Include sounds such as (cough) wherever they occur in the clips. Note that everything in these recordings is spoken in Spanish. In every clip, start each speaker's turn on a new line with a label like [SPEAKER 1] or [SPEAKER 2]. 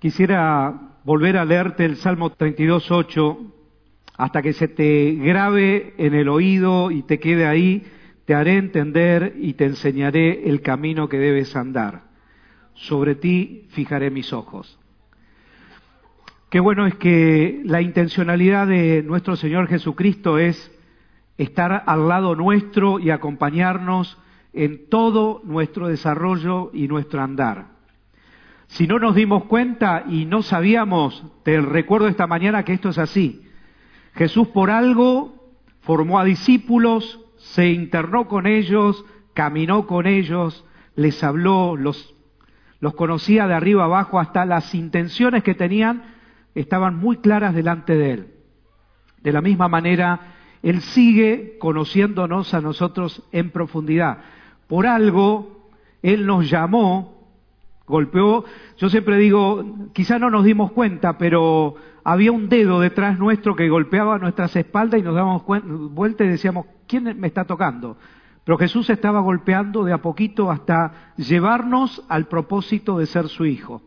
[SPEAKER 1] Quisiera volver a leerte el Salmo 32.8 hasta que se te grabe en el oído y te quede ahí, te haré entender y te enseñaré el camino que debes andar. Sobre ti fijaré mis ojos. Qué bueno es que la intencionalidad de nuestro Señor Jesucristo es estar al lado nuestro y acompañarnos en todo nuestro desarrollo y nuestro andar. Si no nos dimos cuenta y no sabíamos, te recuerdo esta mañana que esto es así. Jesús por algo formó a discípulos, se internó con ellos, caminó con ellos, les habló, los, los conocía de arriba abajo, hasta las intenciones que tenían estaban muy claras delante de él. De la misma manera, Él sigue conociéndonos a nosotros en profundidad. Por algo, Él nos llamó, golpeó, yo siempre digo, quizá no nos dimos cuenta, pero había un dedo detrás nuestro que golpeaba nuestras espaldas y nos dábamos vuelta y decíamos, ¿quién me está tocando? Pero Jesús estaba golpeando de a poquito hasta llevarnos al propósito de ser su Hijo.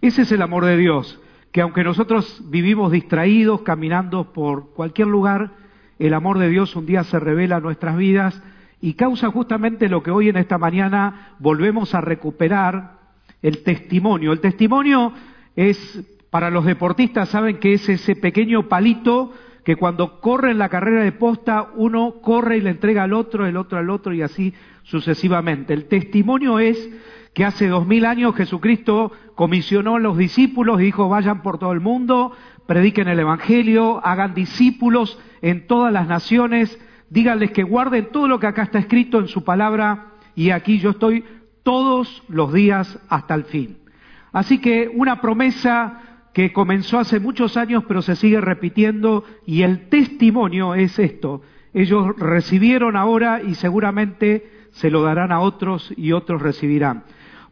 [SPEAKER 1] Ese es el amor de Dios, que aunque nosotros vivimos distraídos, caminando por cualquier lugar, el amor de Dios un día se revela en nuestras vidas y causa justamente lo que hoy en esta mañana volvemos a recuperar, el testimonio. El testimonio es, para los deportistas, saben que es ese pequeño palito que cuando corre en la carrera de posta, uno corre y le entrega al otro, el otro al otro y así sucesivamente. El testimonio es que hace dos mil años Jesucristo comisionó a los discípulos y dijo, vayan por todo el mundo, prediquen el Evangelio, hagan discípulos en todas las naciones, díganles que guarden todo lo que acá está escrito en su palabra y aquí yo estoy todos los días hasta el fin. Así que una promesa que comenzó hace muchos años pero se sigue repitiendo y el testimonio es esto. Ellos recibieron ahora y seguramente se lo darán a otros y otros recibirán.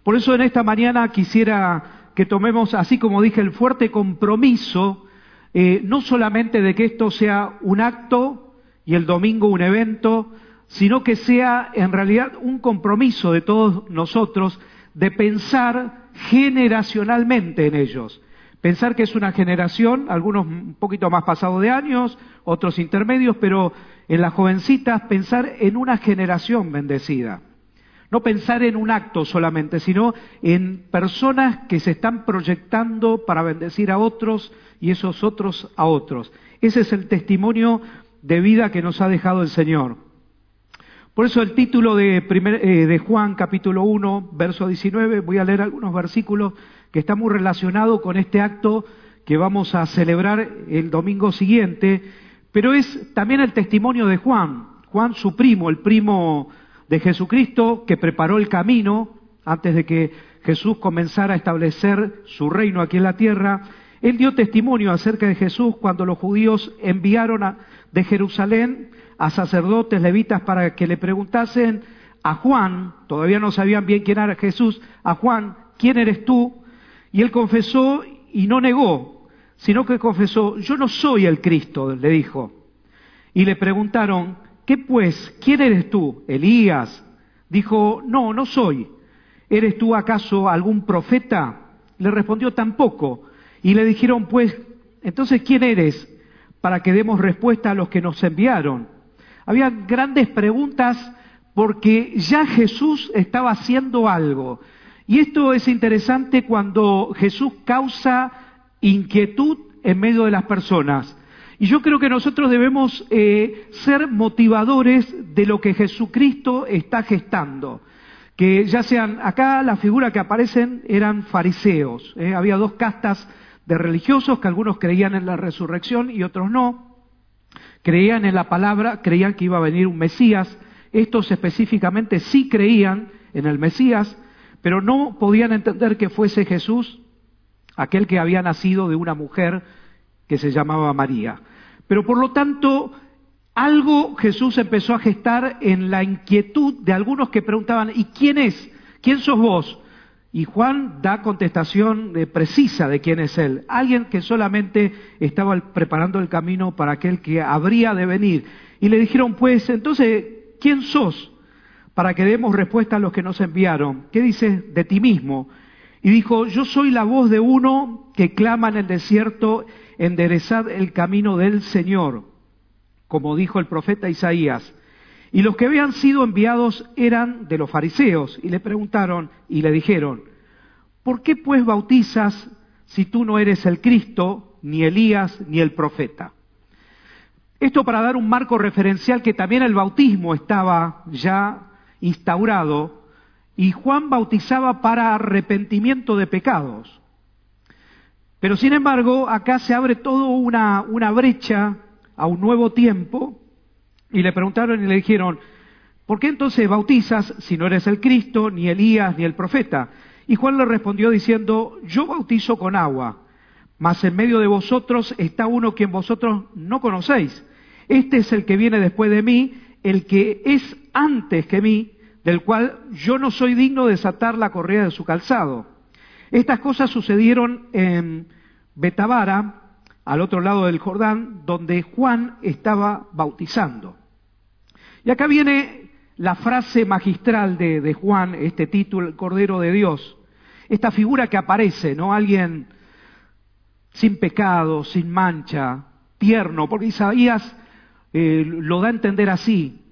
[SPEAKER 1] Por eso en esta mañana quisiera que tomemos, así como dije, el fuerte compromiso, eh, no solamente de que esto sea un acto, y el domingo un evento, sino que sea en realidad un compromiso de todos nosotros de pensar generacionalmente en ellos. Pensar que es una generación, algunos un poquito más pasados de años, otros intermedios, pero en las jovencitas pensar en una generación bendecida. No pensar en un acto solamente, sino en personas que se están proyectando para bendecir a otros y esos otros a otros. Ese es el testimonio de vida que nos ha dejado el Señor. Por eso el título de, eh, de Juan capítulo 1, verso 19, voy a leer algunos versículos que están muy relacionados con este acto que vamos a celebrar el domingo siguiente, pero es también el testimonio de Juan, Juan su primo, el primo de Jesucristo que preparó el camino antes de que Jesús comenzara a establecer su reino aquí en la tierra. Él dio testimonio acerca de Jesús cuando los judíos enviaron de Jerusalén a sacerdotes levitas para que le preguntasen a Juan, todavía no sabían bien quién era Jesús, a Juan, ¿quién eres tú? Y él confesó y no negó, sino que confesó, yo no soy el Cristo, le dijo. Y le preguntaron, ¿qué pues? ¿Quién eres tú? Elías. Dijo, no, no soy. ¿Eres tú acaso algún profeta? Le respondió, tampoco. Y le dijeron, pues, entonces, ¿quién eres? para que demos respuesta a los que nos enviaron. Había grandes preguntas porque ya Jesús estaba haciendo algo. Y esto es interesante cuando Jesús causa inquietud en medio de las personas. Y yo creo que nosotros debemos eh, ser motivadores de lo que Jesucristo está gestando. Que ya sean, acá la figura que aparecen eran fariseos. Eh, había dos castas de religiosos que algunos creían en la resurrección y otros no. Creían en la palabra, creían que iba a venir un Mesías. Estos específicamente sí creían en el Mesías, pero no podían entender que fuese Jesús aquel que había nacido de una mujer que se llamaba María. Pero por lo tanto, algo Jesús empezó a gestar en la inquietud de algunos que preguntaban, ¿y quién es? ¿Quién sos vos? Y Juan da contestación eh, precisa de quién es él. Alguien que solamente estaba preparando el camino para aquel que habría de venir. Y le dijeron, pues, entonces, ¿quién sos? Para que demos respuesta a los que nos enviaron. ¿Qué dices de ti mismo? y dijo, yo soy la voz de uno que clama en el desierto, enderezad el camino del Señor, como dijo el profeta Isaías. Y los que habían sido enviados eran de los fariseos, y le preguntaron y le dijeron, ¿por qué pues bautizas si tú no eres el Cristo, ni Elías, ni el profeta? Esto para dar un marco referencial que también el bautismo estaba ya instaurado y Juan bautizaba para arrepentimiento de pecados. Pero sin embargo, acá se abre toda una, una brecha a un nuevo tiempo y le preguntaron y le dijeron, ¿por qué entonces bautizas si no eres el Cristo, ni Elías, ni el profeta? Y Juan le respondió diciendo, yo bautizo con agua, mas en medio de vosotros está uno quien vosotros no conocéis. Este es el que viene después de mí, el que es antes que mí, del cual yo no soy digno de desatar la correa de su calzado. Estas cosas sucedieron en Betabara, al otro lado del Jordán, donde Juan estaba bautizando. Y acá viene la frase magistral de, Juan, este título, el Cordero de Dios, esta figura que aparece, ¿no? Alguien sin pecado, sin mancha, tierno, porque Isaías eh, lo da a entender así,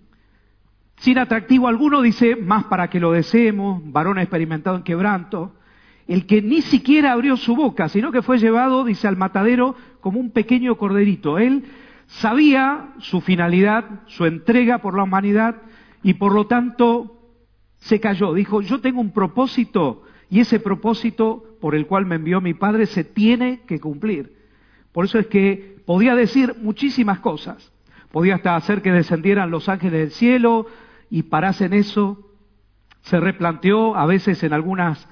[SPEAKER 1] sin atractivo alguno, dice, más para que lo deseemos, varón experimentado en quebranto, el que ni siquiera abrió su boca, sino que fue llevado, dice, al matadero como un pequeño corderito. Él sabía su finalidad, su entrega por la humanidad, y por lo tanto se cayó. Dijo, yo tengo un propósito, y ese propósito por el cual me envió mi Padre se tiene que cumplir. Por eso es que podía decir muchísimas cosas. Podía hasta hacer que descendieran los ángeles del cielo, y parase en eso. Se replanteó a veces en algunos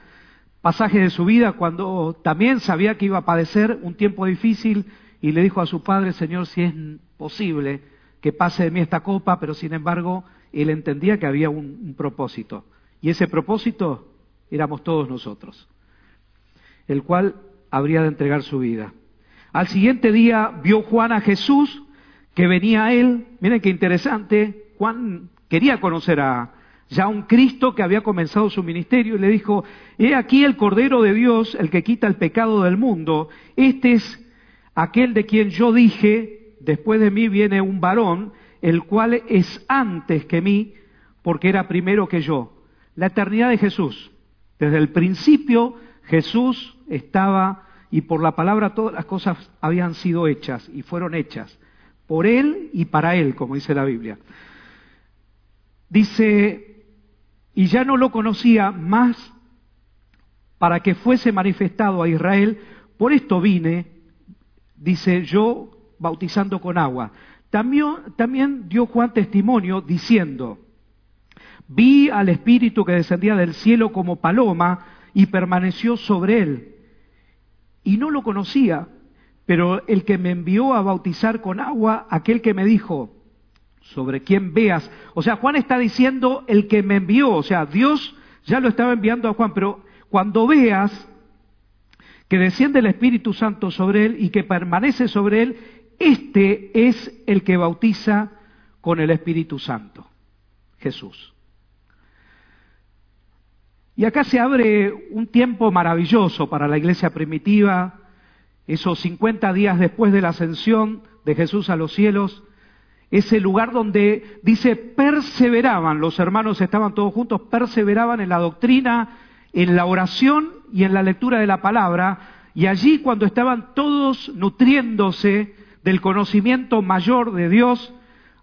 [SPEAKER 1] pasajes de su vida cuando también sabía que iba a padecer un tiempo difícil y le dijo a su padre, Señor, si es posible que pase de mí esta copa, pero sin embargo él entendía que había un, un propósito. Y ese propósito éramos todos nosotros, el cual habría de entregar su vida. Al siguiente día vio Juan a Jesús que venía a él. Miren qué interesante. Juan quería conocer a ya un Cristo que había comenzado su ministerio y le dijo, he aquí el Cordero de Dios, el que quita el pecado del mundo, este es aquel de quien yo dije, después de mí viene un varón, el cual es antes que mí, porque era primero que yo. La eternidad de Jesús. Desde el principio Jesús estaba y por la palabra todas las cosas habían sido hechas y fueron hechas por Él y para Él, como dice la Biblia. Dice, y ya no lo conocía más para que fuese manifestado a Israel, por esto vine, dice yo, bautizando con agua. También, también dio Juan testimonio diciendo, vi al Espíritu que descendía del cielo como paloma y permaneció sobre él. Y no lo conocía, pero el que me envió a bautizar con agua, aquel que me dijo, sobre quien veas. O sea, Juan está diciendo el que me envió, o sea, Dios ya lo estaba enviando a Juan, pero cuando veas que desciende el Espíritu Santo sobre él y que permanece sobre él, este es el que bautiza con el Espíritu Santo, Jesús. Y acá se abre un tiempo maravilloso para la iglesia primitiva, esos 50 días después de la ascensión de Jesús a los cielos, ese lugar donde dice perseveraban, los hermanos estaban todos juntos, perseveraban en la doctrina, en la oración y en la lectura de la palabra, y allí cuando estaban todos nutriéndose del conocimiento mayor de Dios,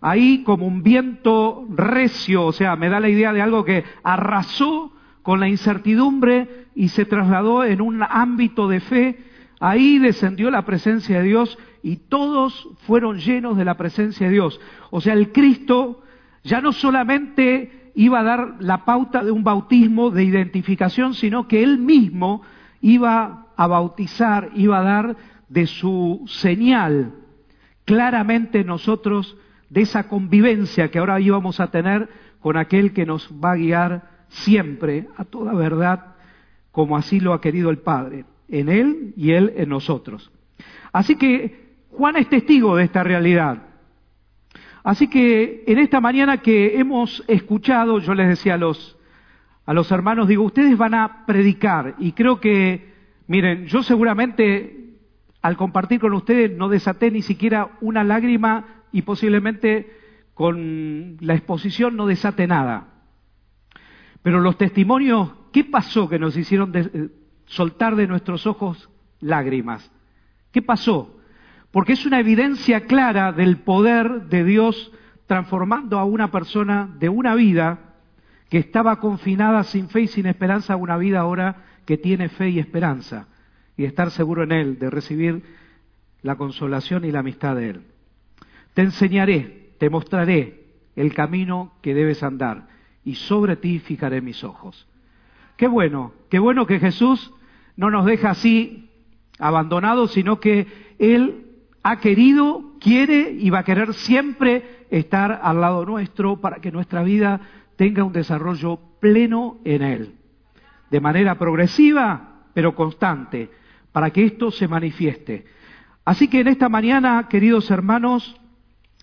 [SPEAKER 1] ahí como un viento recio, o sea, me da la idea de algo que arrasó con la incertidumbre y se trasladó en un ámbito de fe, ahí descendió la presencia de Dios y todos fueron llenos de la presencia de Dios. O sea, el Cristo ya no solamente iba a dar la pauta de un bautismo de identificación, sino que él mismo iba a bautizar, iba a dar de su señal claramente nosotros de esa convivencia que ahora íbamos a tener con aquel que nos va a guiar siempre a toda verdad, como así lo ha querido el Padre, en Él y Él en nosotros. Así que Juan es testigo de esta realidad. Así que en esta mañana que hemos escuchado, yo les decía a los, a los hermanos, digo, ustedes van a predicar y creo que, miren, yo seguramente al compartir con ustedes no desaté ni siquiera una lágrima y posiblemente con la exposición no desate nada. Pero los testimonios, ¿qué pasó que nos hicieron soltar de nuestros ojos lágrimas? ¿Qué pasó? Porque es una evidencia clara del poder de Dios transformando a una persona de una vida que estaba confinada sin fe y sin esperanza a una vida ahora que tiene fe y esperanza y estar seguro en Él, de recibir la consolación y la amistad de Él. Te enseñaré, te mostraré el camino que debes andar y sobre ti fijaré mis ojos. Qué bueno, qué bueno que Jesús no nos deja así abandonados, sino que Él ha querido, quiere y va a querer siempre estar al lado nuestro para que nuestra vida tenga un desarrollo pleno en Él, de manera progresiva, pero constante, para que esto se manifieste. Así que en esta mañana, queridos hermanos,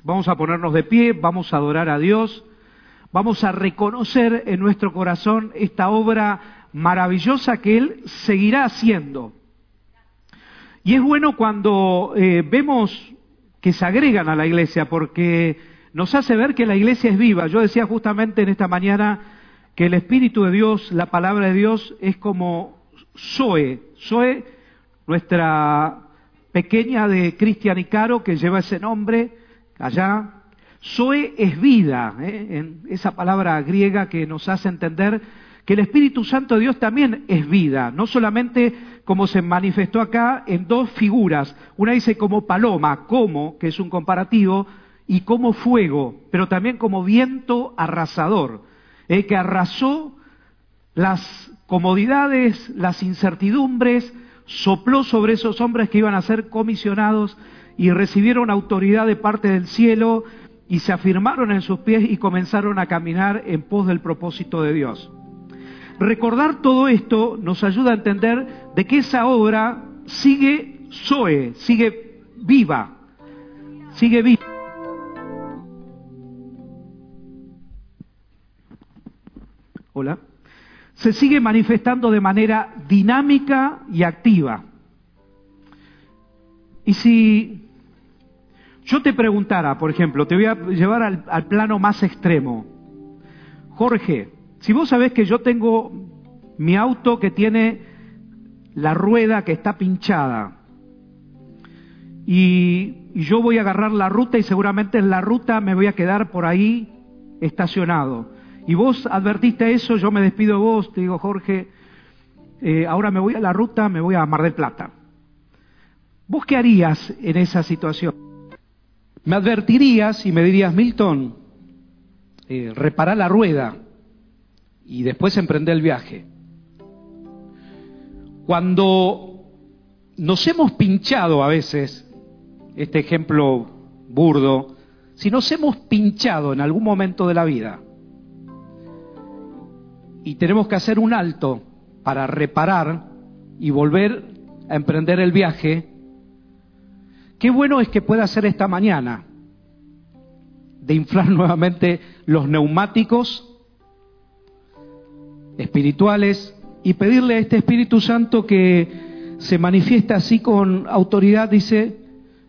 [SPEAKER 1] vamos a ponernos de pie, vamos a adorar a Dios, vamos a reconocer en nuestro corazón esta obra maravillosa que Él seguirá haciendo. Y es bueno cuando eh, vemos que se agregan a la iglesia, porque nos hace ver que la iglesia es viva. Yo decía justamente en esta mañana que el Espíritu de Dios, la palabra de Dios, es como Zoe. Zoe, nuestra pequeña de Cristian Icaro, que lleva ese nombre allá. Zoe es vida, ¿eh? en esa palabra griega que nos hace entender que el Espíritu Santo de Dios también es vida, no solamente como se manifestó acá en dos figuras. Una dice como paloma, como, que es un comparativo, y como fuego, pero también como viento arrasador, eh, que arrasó las comodidades, las incertidumbres, sopló sobre esos hombres que iban a ser comisionados y recibieron autoridad de parte del cielo y se afirmaron en sus pies y comenzaron a caminar en pos del propósito de Dios. Recordar todo esto nos ayuda a entender de que esa obra sigue Zoe, sigue viva, sigue viva. hola, se sigue manifestando de manera dinámica y activa. Y si yo te preguntara, por ejemplo, te voy a llevar al, plano más extremo, Jorge, si vos sabés que yo tengo mi auto que tiene la rueda que está pinchada y, yo voy a agarrar la ruta y seguramente en la ruta me voy a quedar por ahí estacionado y vos advertiste eso, yo me despido de vos, te digo, Jorge, eh, ahora me voy a la ruta, me voy a Mar del Plata. ¿Vos qué harías en esa situación? Me advertirías y me dirías, Milton, eh, repara la rueda y después emprende el viaje. Cuando nos hemos pinchado a veces, este ejemplo burdo, si nos hemos pinchado en algún momento de la vida, y tenemos que hacer un alto para reparar y volver a emprender el viaje, qué bueno es que pueda hacer esta mañana de inflar (laughs) nuevamente los neumáticos espirituales y pedirle a este Espíritu Santo que se manifiesta así con autoridad, dice,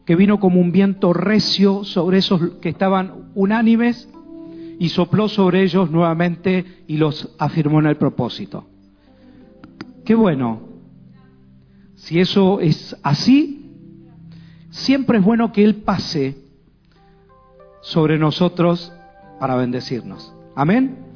[SPEAKER 1] que vino como un viento recio sobre esos que estaban unánimes y sopló sobre ellos nuevamente y los afirmó en el propósito. Qué bueno. Si eso es así, siempre es bueno que Él pase sobre nosotros para bendecirnos. Amén.